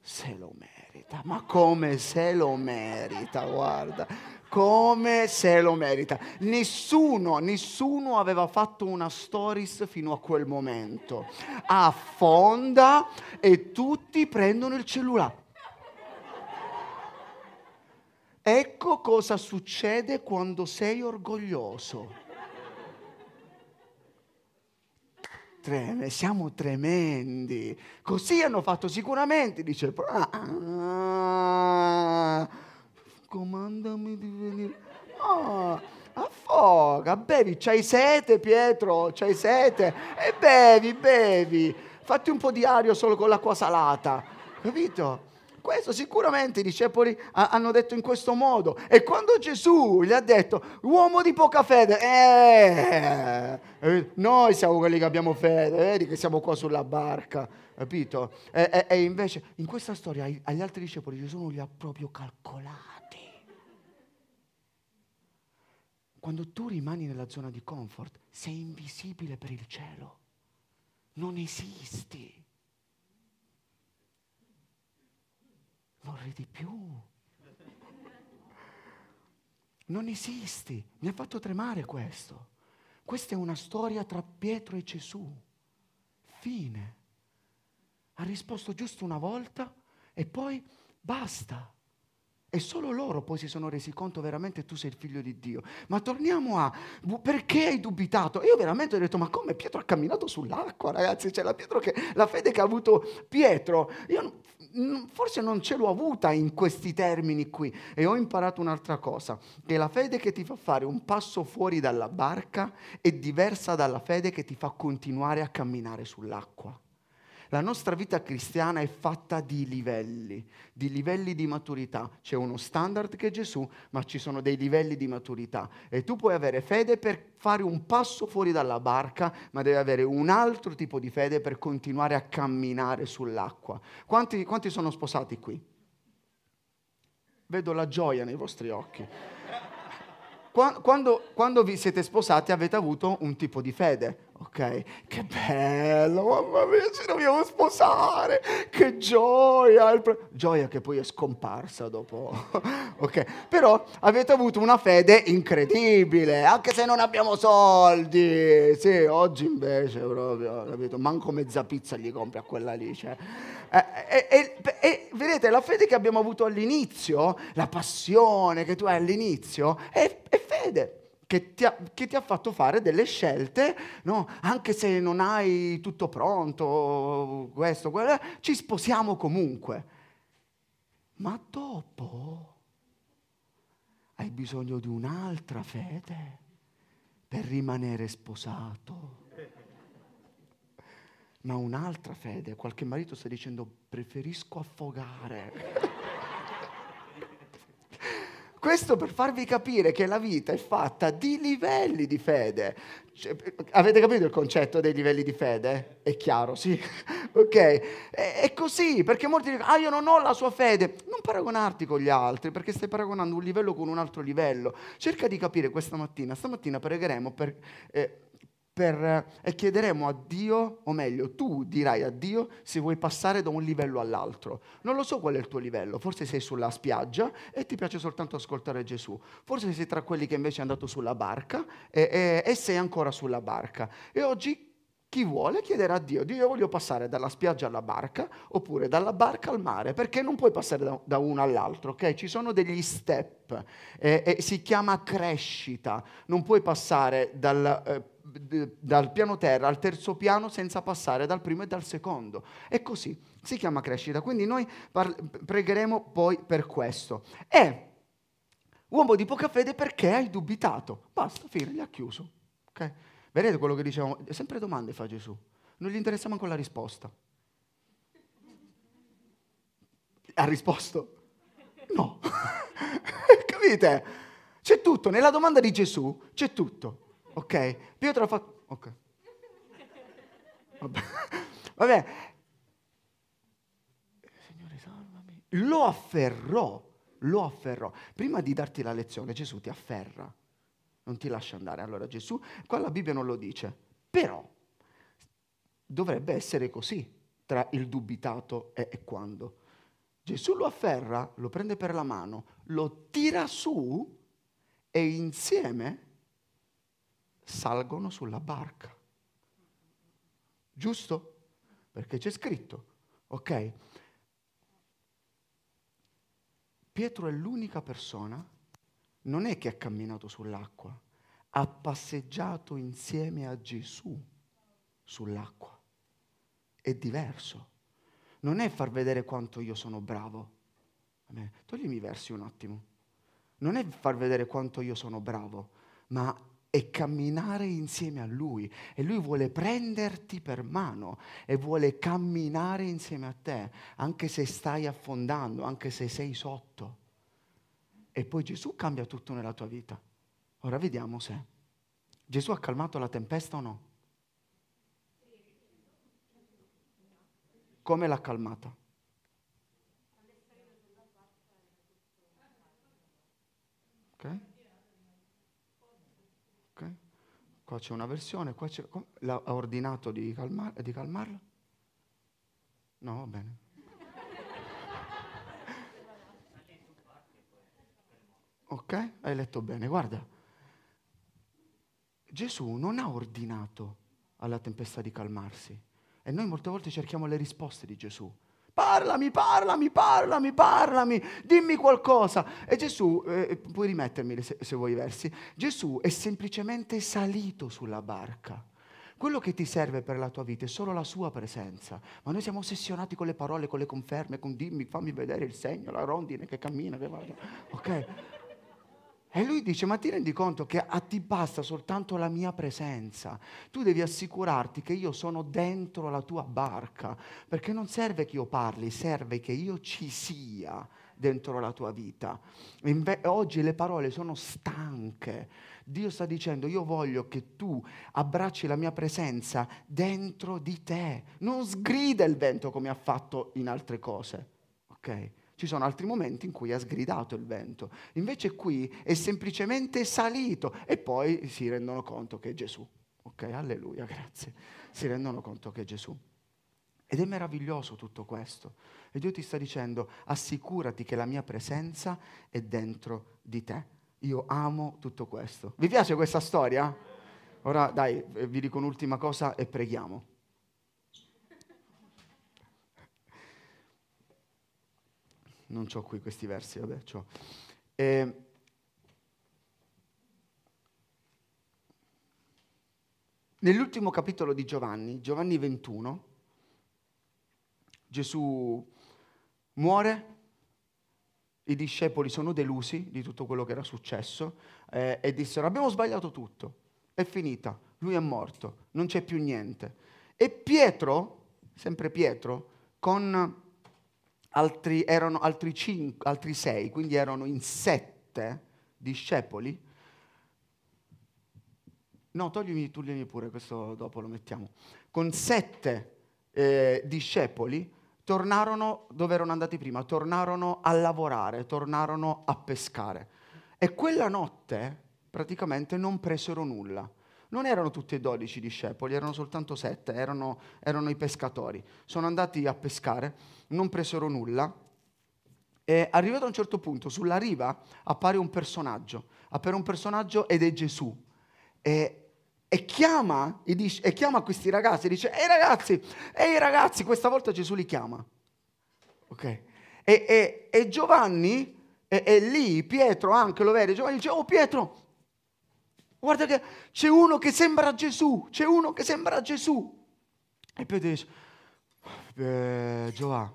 Se lo merita, ma come se lo merita, guarda come se lo merita. Nessuno, nessuno aveva fatto una stories fino a quel momento. Affonda e tutti prendono il cellulare. Ecco cosa succede quando sei orgoglioso. Treme, siamo tremendi. Così hanno fatto sicuramente, dice. Ah, comandami di venire. Oh, affoga, bevi, c'hai sete Pietro, c'hai sete e bevi, bevi. Fatti un po' di aria solo con l'acqua salata, capito? Questo sicuramente i discepoli hanno detto in questo modo. E quando Gesù gli ha detto, uomo di poca fede, eh, eh, noi siamo quelli che abbiamo fede, vedi che siamo qua sulla barca, capito? E, e, e invece in questa storia agli altri discepoli Gesù non li ha proprio calcolati. Quando tu rimani nella zona di comfort, sei invisibile per il cielo. Non esisti. Non ridi più. Non esisti. Mi ha fatto tremare questo. Questa è una storia tra Pietro e Gesù. Fine. Ha risposto giusto una volta e poi basta. E solo loro poi si sono resi conto veramente tu sei il figlio di Dio. Ma torniamo a perché hai dubitato? Io veramente ho detto, ma come Pietro ha camminato sull'acqua, ragazzi? Cioè la, che, la fede che ha avuto Pietro, io forse non ce l'ho avuta in questi termini qui. E ho imparato un'altra cosa, che la fede che ti fa fare un passo fuori dalla barca è diversa dalla fede che ti fa continuare a camminare sull'acqua. La nostra vita cristiana è fatta di livelli, di livelli di maturità. C'è uno standard che è Gesù, ma ci sono dei livelli di maturità. E tu puoi avere fede per fare un passo fuori dalla barca, ma devi avere un altro tipo di fede per continuare a camminare sull'acqua. Quanti, quanti sono sposati qui? Vedo la gioia nei vostri occhi. Quando, quando, vi siete sposati avete avuto un tipo di fede, ok? Che bello, mamma mia, ci dobbiamo sposare, che gioia! Gioia che poi è scomparsa dopo, ok? Però avete avuto una fede incredibile, anche se non abbiamo soldi. Sì, oggi invece proprio, capito? Manco mezza pizza gli compri a quella lì, cioè. E, e, e, vedete, la fede che abbiamo avuto all'inizio, la passione che tu hai all'inizio, è, è fede. Che ti, ha, che ti, ha, fatto fare delle scelte, no? anche se non hai tutto pronto, questo, quello, ci sposiamo comunque. Ma dopo hai bisogno di un'altra fede per rimanere sposato ma un'altra fede. Qualche marito sta dicendo preferisco affogare. Questo per farvi capire che la vita è fatta di livelli di fede. Cioè, avete capito il concetto dei livelli di fede? È chiaro, sì? ok? È, così, perché molti dicono, ah io non ho la sua fede. Non paragonarti con gli altri, perché stai paragonando un livello con un altro livello. Cerca di capire questa mattina, stamattina pregheremo per... Eh, per, e chiederemo a Dio, o meglio, tu dirai a Dio se vuoi passare da un livello all'altro. Non lo so qual è il tuo livello, forse sei sulla spiaggia e ti piace soltanto ascoltare Gesù, forse sei tra quelli che invece è andato sulla barca e, e, e sei ancora sulla barca. E oggi chi vuole chiederà a Dio, Dio io voglio passare dalla spiaggia alla barca oppure dalla barca al mare, perché non puoi passare da, da uno all'altro, ok? Ci sono degli step, eh, eh, si chiama crescita, non puoi passare dal, eh, dal piano terra al terzo piano senza passare dal primo e dal secondo. È così, si chiama crescita, quindi noi par- pregheremo poi per questo. E uomo di poca fede perché hai dubitato? Basta, fine, gli ha chiuso, ok? Vedete quello che diciamo? Sempre domande fa Gesù. Non gli interessa manco la risposta. Ha risposto? No. Capite? C'è tutto. Nella domanda di Gesù c'è tutto. Ok? Pietro fatto... Ok. Vabbè. Vabbè. Signore, salvami. Lo afferrò. Lo afferrò. Prima di darti la lezione, Gesù ti afferra non ti lascia andare. Allora Gesù, qua la Bibbia non lo dice, però dovrebbe essere così tra il dubitato e, e quando. Gesù lo afferra, lo prende per la mano, lo tira su e insieme salgono sulla barca. Giusto? Perché c'è scritto, ok? Pietro è l'unica persona non è che ha camminato sull'acqua, ha passeggiato insieme a Gesù sull'acqua. È diverso. Non è far vedere quanto io sono bravo. Toglimi i versi un attimo. Non è far vedere quanto io sono bravo, ma è camminare insieme a Lui e Lui vuole prenderti per mano e vuole camminare insieme a te, anche se stai affondando, anche se sei sotto e poi Gesù cambia tutto nella tua vita. Ora vediamo se Gesù ha calmato la tempesta o no. Come l'ha calmata? Ok? Ok? Qua c'è una versione, qua c'è... L'ha ordinato di, calmar, di calmarla? No, va bene. Ok? Hai letto bene. Guarda, Gesù non ha ordinato alla tempesta di calmarsi. E noi molte volte cerchiamo le risposte di Gesù. Parlami, parlami, parlami, parlami, dimmi qualcosa. E Gesù, eh, puoi rimettermi se, se vuoi i versi, Gesù è semplicemente salito sulla barca. Quello che ti serve per la tua vita è solo la sua presenza. Ma noi siamo ossessionati con le parole, con le conferme, con dimmi, fammi vedere il segno, la rondine che cammina, che va. Ok? E lui dice, ma ti rendi conto che a ti basta soltanto la mia presenza? Tu devi assicurarti che io sono dentro la tua barca, perché non serve che io parli, serve che io ci sia dentro la tua vita. Inve- oggi le parole sono stanche. Dio sta dicendo, io voglio che tu abbracci la mia presenza dentro di te. Non sgrida il vento come ha fatto in altre cose. Ok? Ci sono altri momenti in cui ha sgridato il vento. Invece qui è semplicemente salito e poi si rendono conto che è Gesù. Ok, alleluia, grazie. Si rendono conto che è Gesù. Ed è meraviglioso tutto questo. E Dio ti sta dicendo, assicurati che la mia presenza è dentro di te. Io amo tutto questo. Vi piace questa storia? Ora dai, vi dico un'ultima cosa e preghiamo. Non ho qui questi versi, vabbè, c'ho. E, nell'ultimo capitolo di Giovanni, Giovanni 21, Gesù muore, i discepoli sono delusi di tutto quello che era successo eh, e dissero abbiamo sbagliato tutto, è finita, lui è morto, non c'è più niente. E Pietro, sempre Pietro, con altri, erano altri, cinque, altri sei, quindi erano in sette discepoli. No, toglimi, toglimi pure, questo dopo lo mettiamo. Con sette eh, discepoli tornarono dove erano andati prima, tornarono a lavorare, tornarono a pescare. E quella notte praticamente non presero nulla. Non erano tutti e dodici discepoli, erano soltanto sette, erano, erano i pescatori. Sono andati a pescare, non presero nulla e arrivato a un certo punto sulla riva appare un personaggio, appare un personaggio ed è Gesù. E e chiama, e, dice, e chiama questi ragazzi e dice, ehi ragazzi, ehi ragazzi, questa volta Gesù li chiama. Ok? E, e, e Giovanni è lì, Pietro anche lo vede, Giovanni dice, oh Pietro, guarda che c'è uno che sembra Gesù, c'è uno che sembra Gesù. E Pietro dice, eh, Giovanni,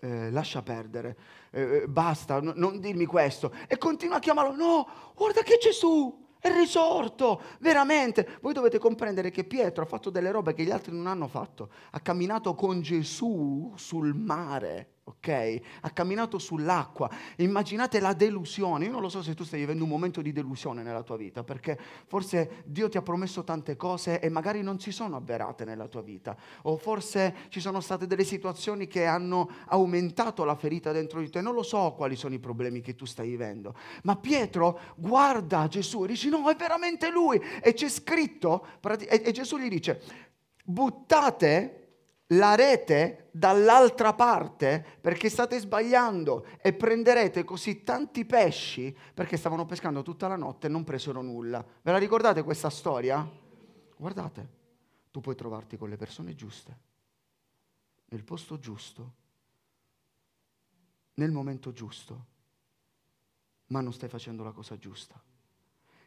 eh, lascia perdere, eh, eh, basta, no, non dirmi questo. E continua a chiamarlo, no, guarda che Gesù, è risorto, veramente. Voi dovete comprendere che Pietro ha fatto delle robe che gli altri non hanno fatto. Ha camminato con Gesù sul mare ok? Ha camminato sull'acqua. Immaginate la delusione. Io non lo so se tu stai vivendo un momento di delusione nella tua vita, perché forse Dio ti ha promesso tante cose e magari non si sono avverate nella tua vita. O forse ci sono state delle situazioni che hanno aumentato la ferita dentro di te. Non lo so quali sono i problemi che tu stai vivendo. Ma Pietro guarda Gesù e dice, no, è veramente lui. E c'è scritto, e Gesù gli dice, buttate la rete dall'altra parte perché state sbagliando e prenderete così tanti pesci perché stavano pescando tutta la notte e non presero nulla. Ve la ricordate questa storia? Guardate, tu puoi trovarti con le persone giuste, nel posto giusto, nel momento giusto, ma non stai facendo la cosa giusta.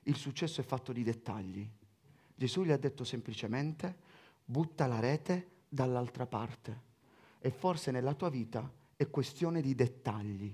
Il successo è fatto di dettagli. Gesù gli ha detto semplicemente, butta la rete dall'altra parte. E forse nella tua vita è questione di dettagli.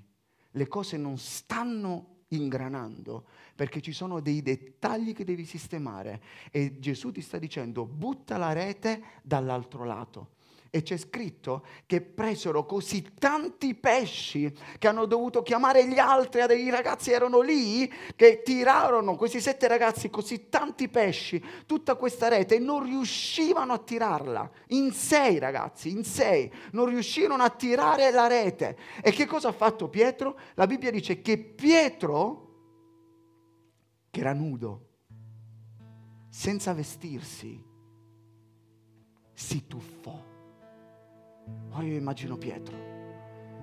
Le cose non stanno ingranando perché ci sono dei dettagli che devi sistemare e Gesù ti sta dicendo butta la rete dall'altro lato e c'è scritto che presero così tanti pesci che hanno dovuto chiamare gli altri, i ragazzi erano lì, che tirarono questi sette ragazzi così tanti pesci, tutta questa rete e non riuscivano a tirarla. In sei ragazzi, in sei, non riuscirono a tirare la rete. E che cosa ha fatto Pietro? La Bibbia dice che Pietro, che era nudo, senza vestirsi, si tuffò Ora io immagino Pietro,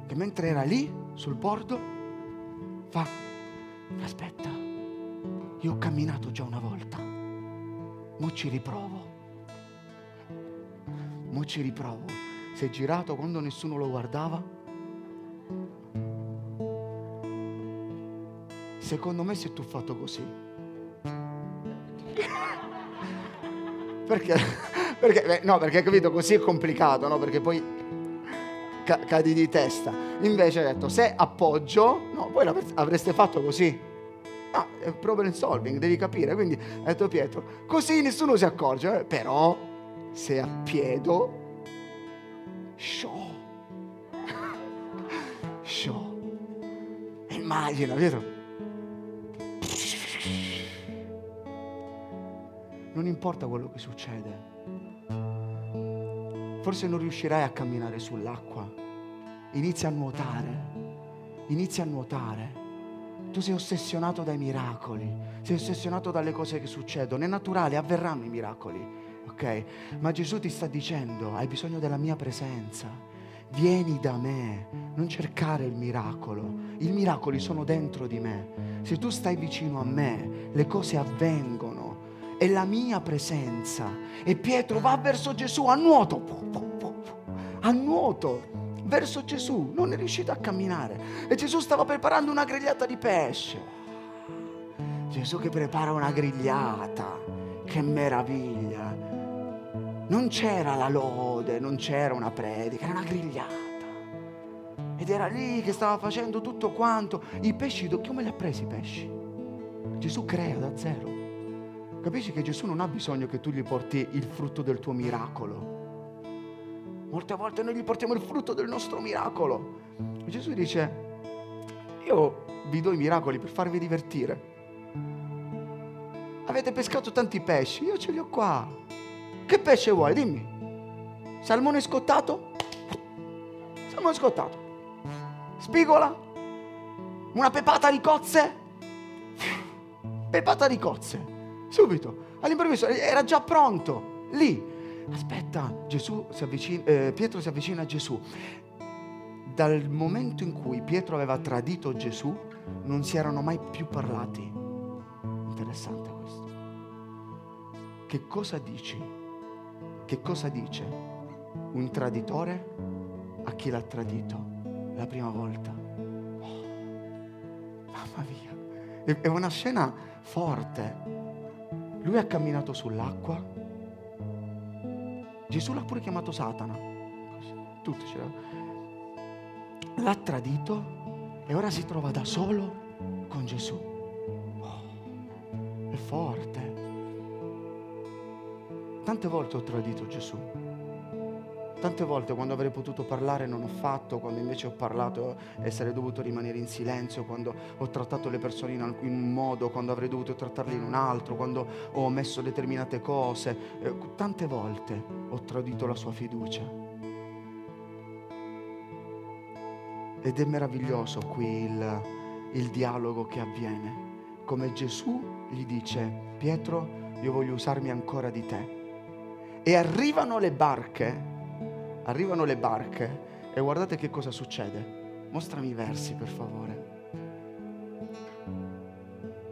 che mentre era lì sul bordo, fa, aspetta, io ho camminato già una volta, mo ci riprovo, mo ci riprovo. Si è girato quando nessuno lo guardava. Secondo me si è tuffato così. Perché? Perché, beh, no, perché capito, così è complicato, no? Perché poi ca- cadi di testa. Invece ha detto, se appoggio, no, voi avreste fatto così. Ah, è problem solving, devi capire. Quindi ha detto Pietro, così nessuno si accorge. Eh? Però se a piedo, show. show. Immagina, Pietro. Non importa quello che succede. Forse non riuscirai a camminare sull'acqua. Inizia a nuotare. Inizia a nuotare. Tu sei ossessionato dai miracoli, sei ossessionato dalle cose che succedono. È naturale, avverranno i miracoli. Ok? Ma Gesù ti sta dicendo, hai bisogno della mia presenza. Vieni da me, non cercare il miracolo. I miracoli sono dentro di me. Se tu stai vicino a me, le cose avvengono è la mia presenza. E Pietro va verso Gesù a nuoto, a nuoto, verso Gesù. Non è riuscito a camminare. E Gesù stava preparando una grigliata di pesce. Gesù che prepara una grigliata. Che meraviglia. Non c'era la lode, non c'era una predica, era una grigliata. Ed era lì che stava facendo tutto quanto. I pesci, come li ha presi i pesci? Gesù crea da zero. Capisci che Gesù non ha bisogno che tu gli porti il frutto del tuo miracolo. Molte volte noi gli portiamo il frutto del nostro miracolo. E Gesù dice, io vi do i miracoli per farvi divertire. Avete pescato tanti pesci, io ce li ho qua. Che pesce vuoi? Dimmi. Salmone scottato? Salmone scottato. Spigola? Una pepata di cozze? Pepata di cozze subito, all'improvviso, era già pronto, lì. Aspetta, Gesù si avvicina, eh, Pietro si avvicina a Gesù. Dal momento in cui Pietro aveva tradito Gesù, non si erano mai più parlati. Interessante questo. Che cosa dici? Che cosa dice un traditore a chi l'ha tradito la prima volta? Oh, mamma mia, è una scena forte. Lui ha camminato sull'acqua. Gesù l'ha pure chiamato Satana. Tutti ce L'ha tradito e ora si trova da solo con Gesù. Oh, è forte. Tante volte ho tradito Gesù. Tante volte quando avrei potuto parlare non ho fatto, quando invece ho parlato essere dovuto rimanere in silenzio, quando ho trattato le persone in, un modo, quando avrei dovuto trattarle in un altro, quando ho omesso determinate cose. Eh, tante volte ho tradito la sua fiducia. Ed è meraviglioso qui il, il dialogo che avviene. Come Gesù gli dice, Pietro, io voglio usarmi ancora di te. E arrivano le barche arrivano le barche e guardate che cosa succede. Mostrami i versi per favore.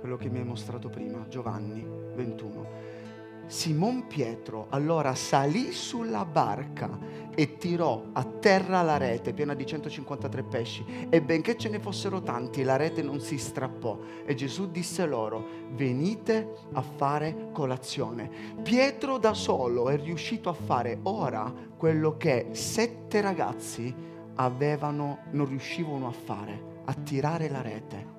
Quello che mi hai mostrato prima, Giovanni 21. Simon Pietro allora salì sulla barca e tirò a terra la rete piena di 153 pesci e benché ce ne fossero tanti la rete non si strappò e Gesù disse loro venite a fare colazione. Pietro da solo è riuscito a fare ora quello che sette ragazzi avevano, non riuscivano a fare, a tirare la rete.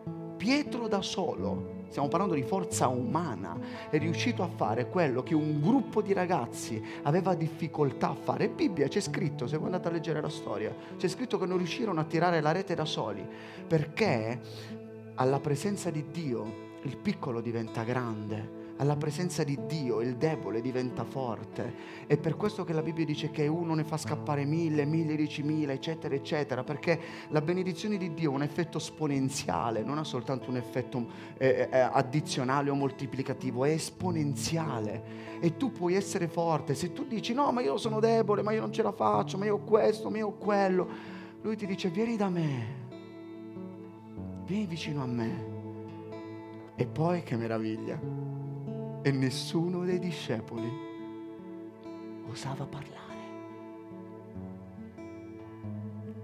Pietro da solo stiamo parlando di forza umana, è riuscito a fare quello che un gruppo di ragazzi aveva difficoltà a fare. In Bibbia c'è scritto, se voi andate a leggere la storia, c'è scritto che non riuscirono a tirare la rete da soli, perché alla presenza di Dio il piccolo diventa grande alla presenza di Dio il debole diventa forte. È per questo che la Bibbia dice che uno ne fa scappare mille, mille, diecimila, eccetera, eccetera, perché la benedizione di Dio ha un effetto esponenziale, non ha soltanto un effetto eh, eh, addizionale o moltiplicativo, è esponenziale. E tu puoi essere forte. Se tu dici no, ma io sono debole, ma io non ce la faccio, ma io ho questo, ma io ho quello, lui ti dice vieni da me, vieni vicino a me. E poi che meraviglia e nessuno dei discepoli osava parlare.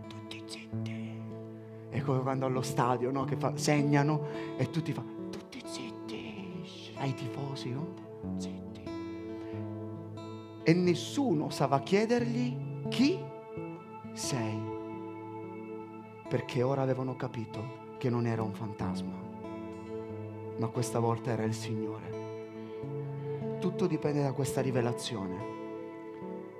Tutti zitti. È come quando allo stadio, no? Che fa, segnano e tutti fanno, tutti zitti. Ai tifosi, no? Zitti. E nessuno osava chiedergli chi sei. Perché ora avevano capito che non era un fantasma, ma questa volta era il Signore. Tutto dipende da questa rivelazione.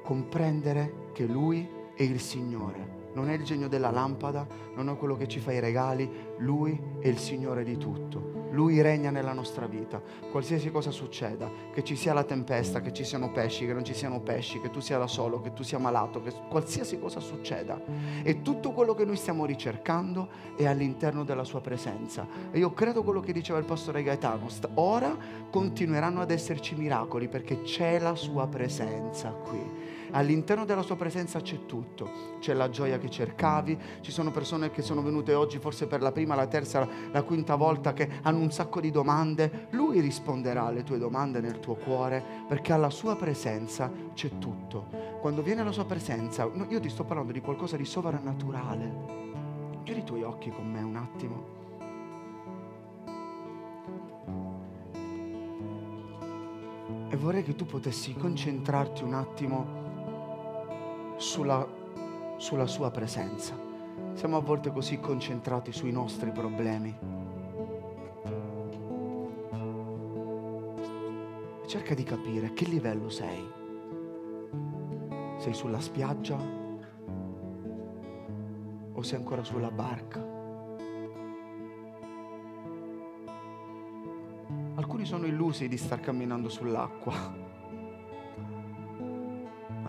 Comprendere che Lui è il Signore non è il genio della lampada, non è quello che ci fa i regali, Lui è il Signore di tutto. Lui regna nella nostra vita. Qualsiasi cosa succeda, che ci sia la tempesta, che ci siano pesci, che non ci siano pesci, che tu sia da solo, che tu sia malato, che qualsiasi cosa succeda. E tutto quello che noi stiamo ricercando è all'interno della sua presenza. E io credo quello che diceva il pastore Gaetano, ora continueranno ad esserci miracoli perché c'è la sua presenza qui all'interno della sua presenza c'è tutto, c'è la gioia che cercavi, ci sono persone che sono venute oggi forse per la prima, la terza, la quinta volta che hanno un sacco di domande, lui risponderà alle tue domande nel tuo cuore perché alla sua presenza c'è tutto. Quando viene la sua presenza, io ti sto parlando di qualcosa di sovrannaturale. Chiudi i tuoi occhi con me un attimo. E vorrei che tu potessi concentrarti un attimo sulla, sulla sua presenza. Siamo a volte così concentrati sui nostri problemi. Cerca di capire a che livello sei. Sei sulla spiaggia o sei ancora sulla barca? Alcuni sono illusi di star camminando sull'acqua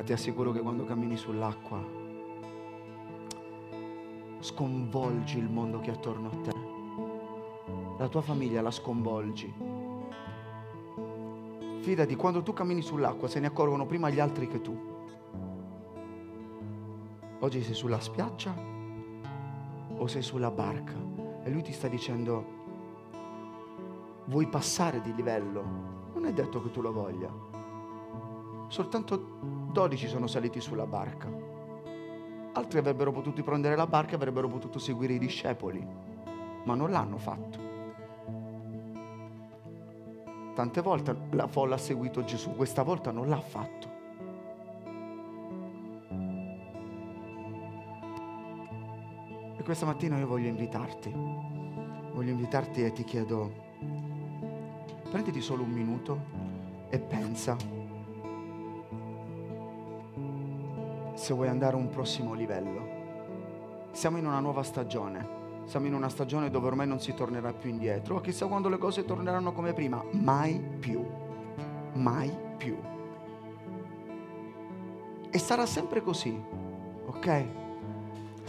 ma ti assicuro che quando cammini sull'acqua sconvolgi il mondo che è attorno a te. La tua famiglia la sconvolgi. Fidati, quando tu cammini sull'acqua se ne accorgono prima gli altri che tu. Oggi sei sulla spiaggia o sei sulla barca e lui ti sta dicendo vuoi passare di livello? Non è detto che tu lo voglia. Soltanto 12 sono saliti sulla barca. Altri avrebbero potuto prendere la barca e avrebbero potuto seguire i discepoli, ma non l'hanno fatto. Tante volte la folla ha seguito Gesù, questa volta non l'ha fatto. E questa mattina io voglio invitarti, voglio invitarti e ti chiedo, prenditi solo un minuto e pensa se vuoi andare a un prossimo livello. Siamo in una nuova stagione siamo in una stagione dove ormai non si tornerà più indietro. Chissà quando le cose torneranno come prima. Mai più. Mai più. E sarà sempre così. Ok?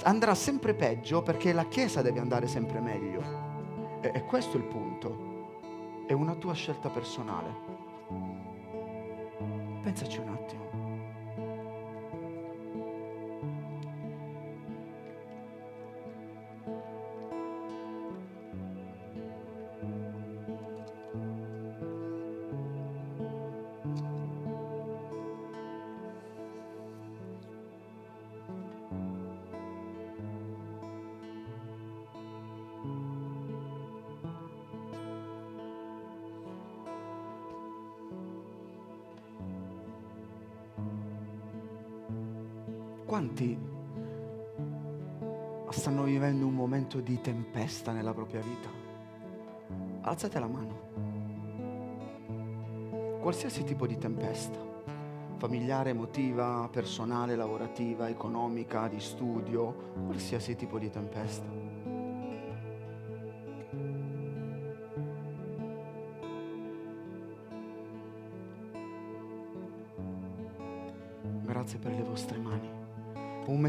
Andrà sempre peggio perché la Chiesa deve andare sempre meglio. E, e questo è il punto. È una tua scelta personale. Pensaci un attimo. Quanti stanno vivendo un momento di tempesta nella propria vita? Alzate la mano. Qualsiasi tipo di tempesta, familiare, emotiva, personale, lavorativa, economica, di studio, qualsiasi tipo di tempesta.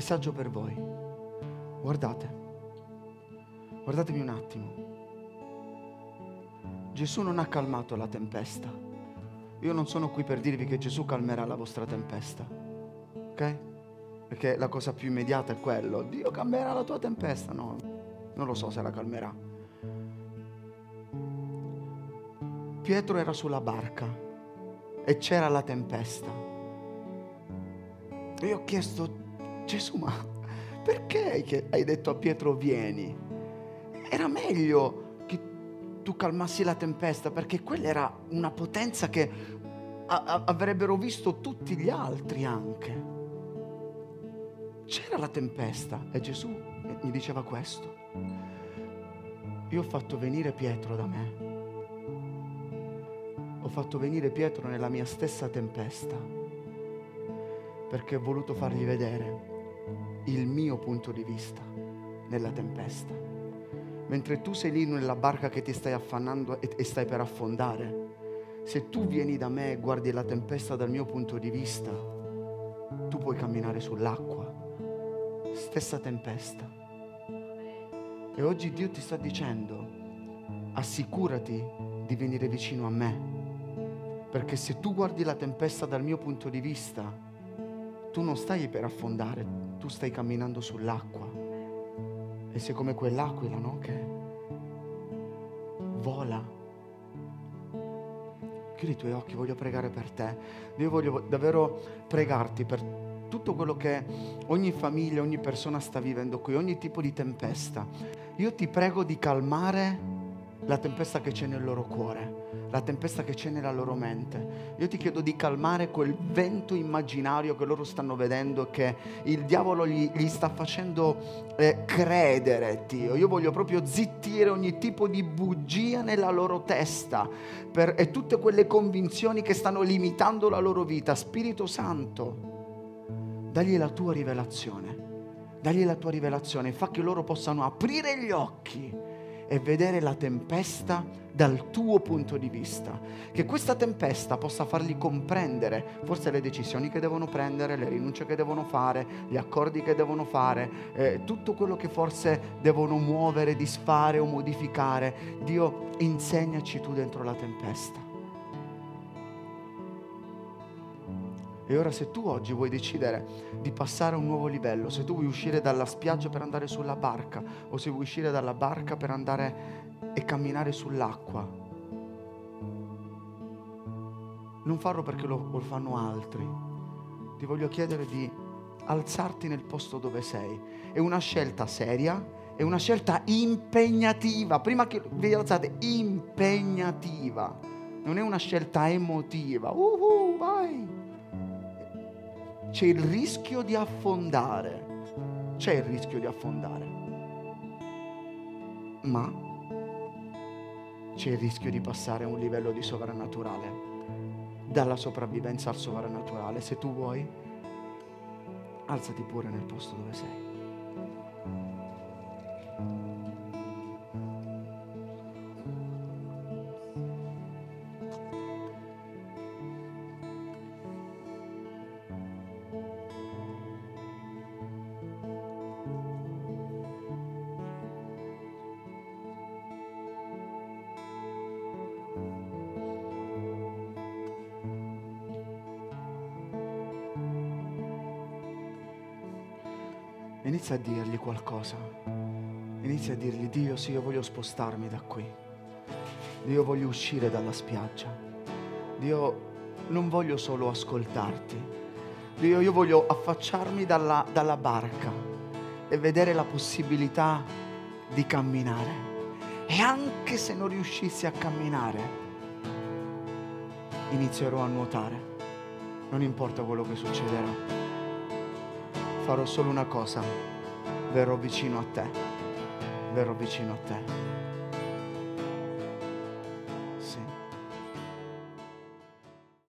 Messaggio per voi. Guardate, guardatemi un attimo. Gesù non ha calmato la tempesta. Io non sono qui per dirvi che Gesù calmerà la vostra tempesta. Ok? Perché la cosa più immediata è quello. Dio calmerà la tua tempesta. No, non lo so se la calmerà. Pietro era sulla barca e c'era la tempesta. Io ho chiesto Gesù, ma perché hai detto a Pietro vieni? Era meglio che tu calmassi la tempesta perché quella era una potenza che a- a- avrebbero visto tutti gli altri anche. C'era la tempesta e Gesù mi diceva questo. Io ho fatto venire Pietro da me. Ho fatto venire Pietro nella mia stessa tempesta perché ho voluto fargli vedere il mio punto di vista nella tempesta. Mentre tu sei lì nella barca che ti stai affannando e, stai per affondare, se tu vieni da me e guardi la tempesta dal mio punto di vista, tu puoi camminare sull'acqua. Stessa tempesta. E oggi Dio ti sta dicendo, assicurati di venire vicino a me. Perché se tu guardi la tempesta dal mio punto di vista, tu non stai per affondare, tu stai camminando sull'acqua. E sei come quell'aquila, no? Che vola. Chiudi i tuoi occhi, voglio pregare per te. Io voglio davvero pregarti per tutto quello che ogni famiglia, ogni persona sta vivendo qui, ogni tipo di tempesta. Io ti prego di calmare la tempesta che c'è nel loro cuore, la tempesta che c'è nella loro mente. Io ti chiedo di calmare quel vento immaginario che loro stanno vedendo, che il diavolo gli, gli sta facendo eh, credere, Dio. Io voglio proprio zittire ogni tipo di bugia nella loro testa per, e tutte quelle convinzioni che stanno limitando la loro vita. Spirito Santo, dagli la tua rivelazione. Dagli la tua rivelazione, fa che loro possano aprire gli occhi e vedere la tempesta dal tuo punto di vista. Che questa tempesta possa fargli comprendere forse le decisioni che devono prendere, le rinunce che devono fare, gli accordi che devono fare, eh, tutto quello che forse devono muovere, disfare o modificare. Dio, insegnaci tu dentro la tempesta. E ora se tu oggi vuoi decidere di passare a un nuovo livello, se tu vuoi uscire dalla spiaggia per andare sulla barca o se vuoi uscire dalla barca per andare e camminare sull'acqua, non farlo perché lo, lo fanno altri. Ti voglio chiedere di alzarti nel posto dove sei. È una scelta seria, è una scelta impegnativa. Prima che vi alzate, impegnativa. Non è una scelta emotiva. Uh, vai! C'è il rischio di affondare. C'è il rischio di affondare. Ma c'è il rischio di passare a un livello di sovrannaturale. Dalla sopravvivenza al sovrannaturale. Se tu vuoi, alzati pure nel posto dove sei. Qualcosa. Inizia a dirgli, Dio, sì, io voglio spostarmi da qui. Dio, voglio uscire dalla spiaggia. Dio, non voglio solo ascoltarti. Dio, io voglio affacciarmi dalla, dalla barca e vedere la possibilità di camminare. E anche se non riuscissi a camminare, inizierò a nuotare. Non importa quello che succederà farò solo una cosa, verrò vicino a te, verrò vicino a te.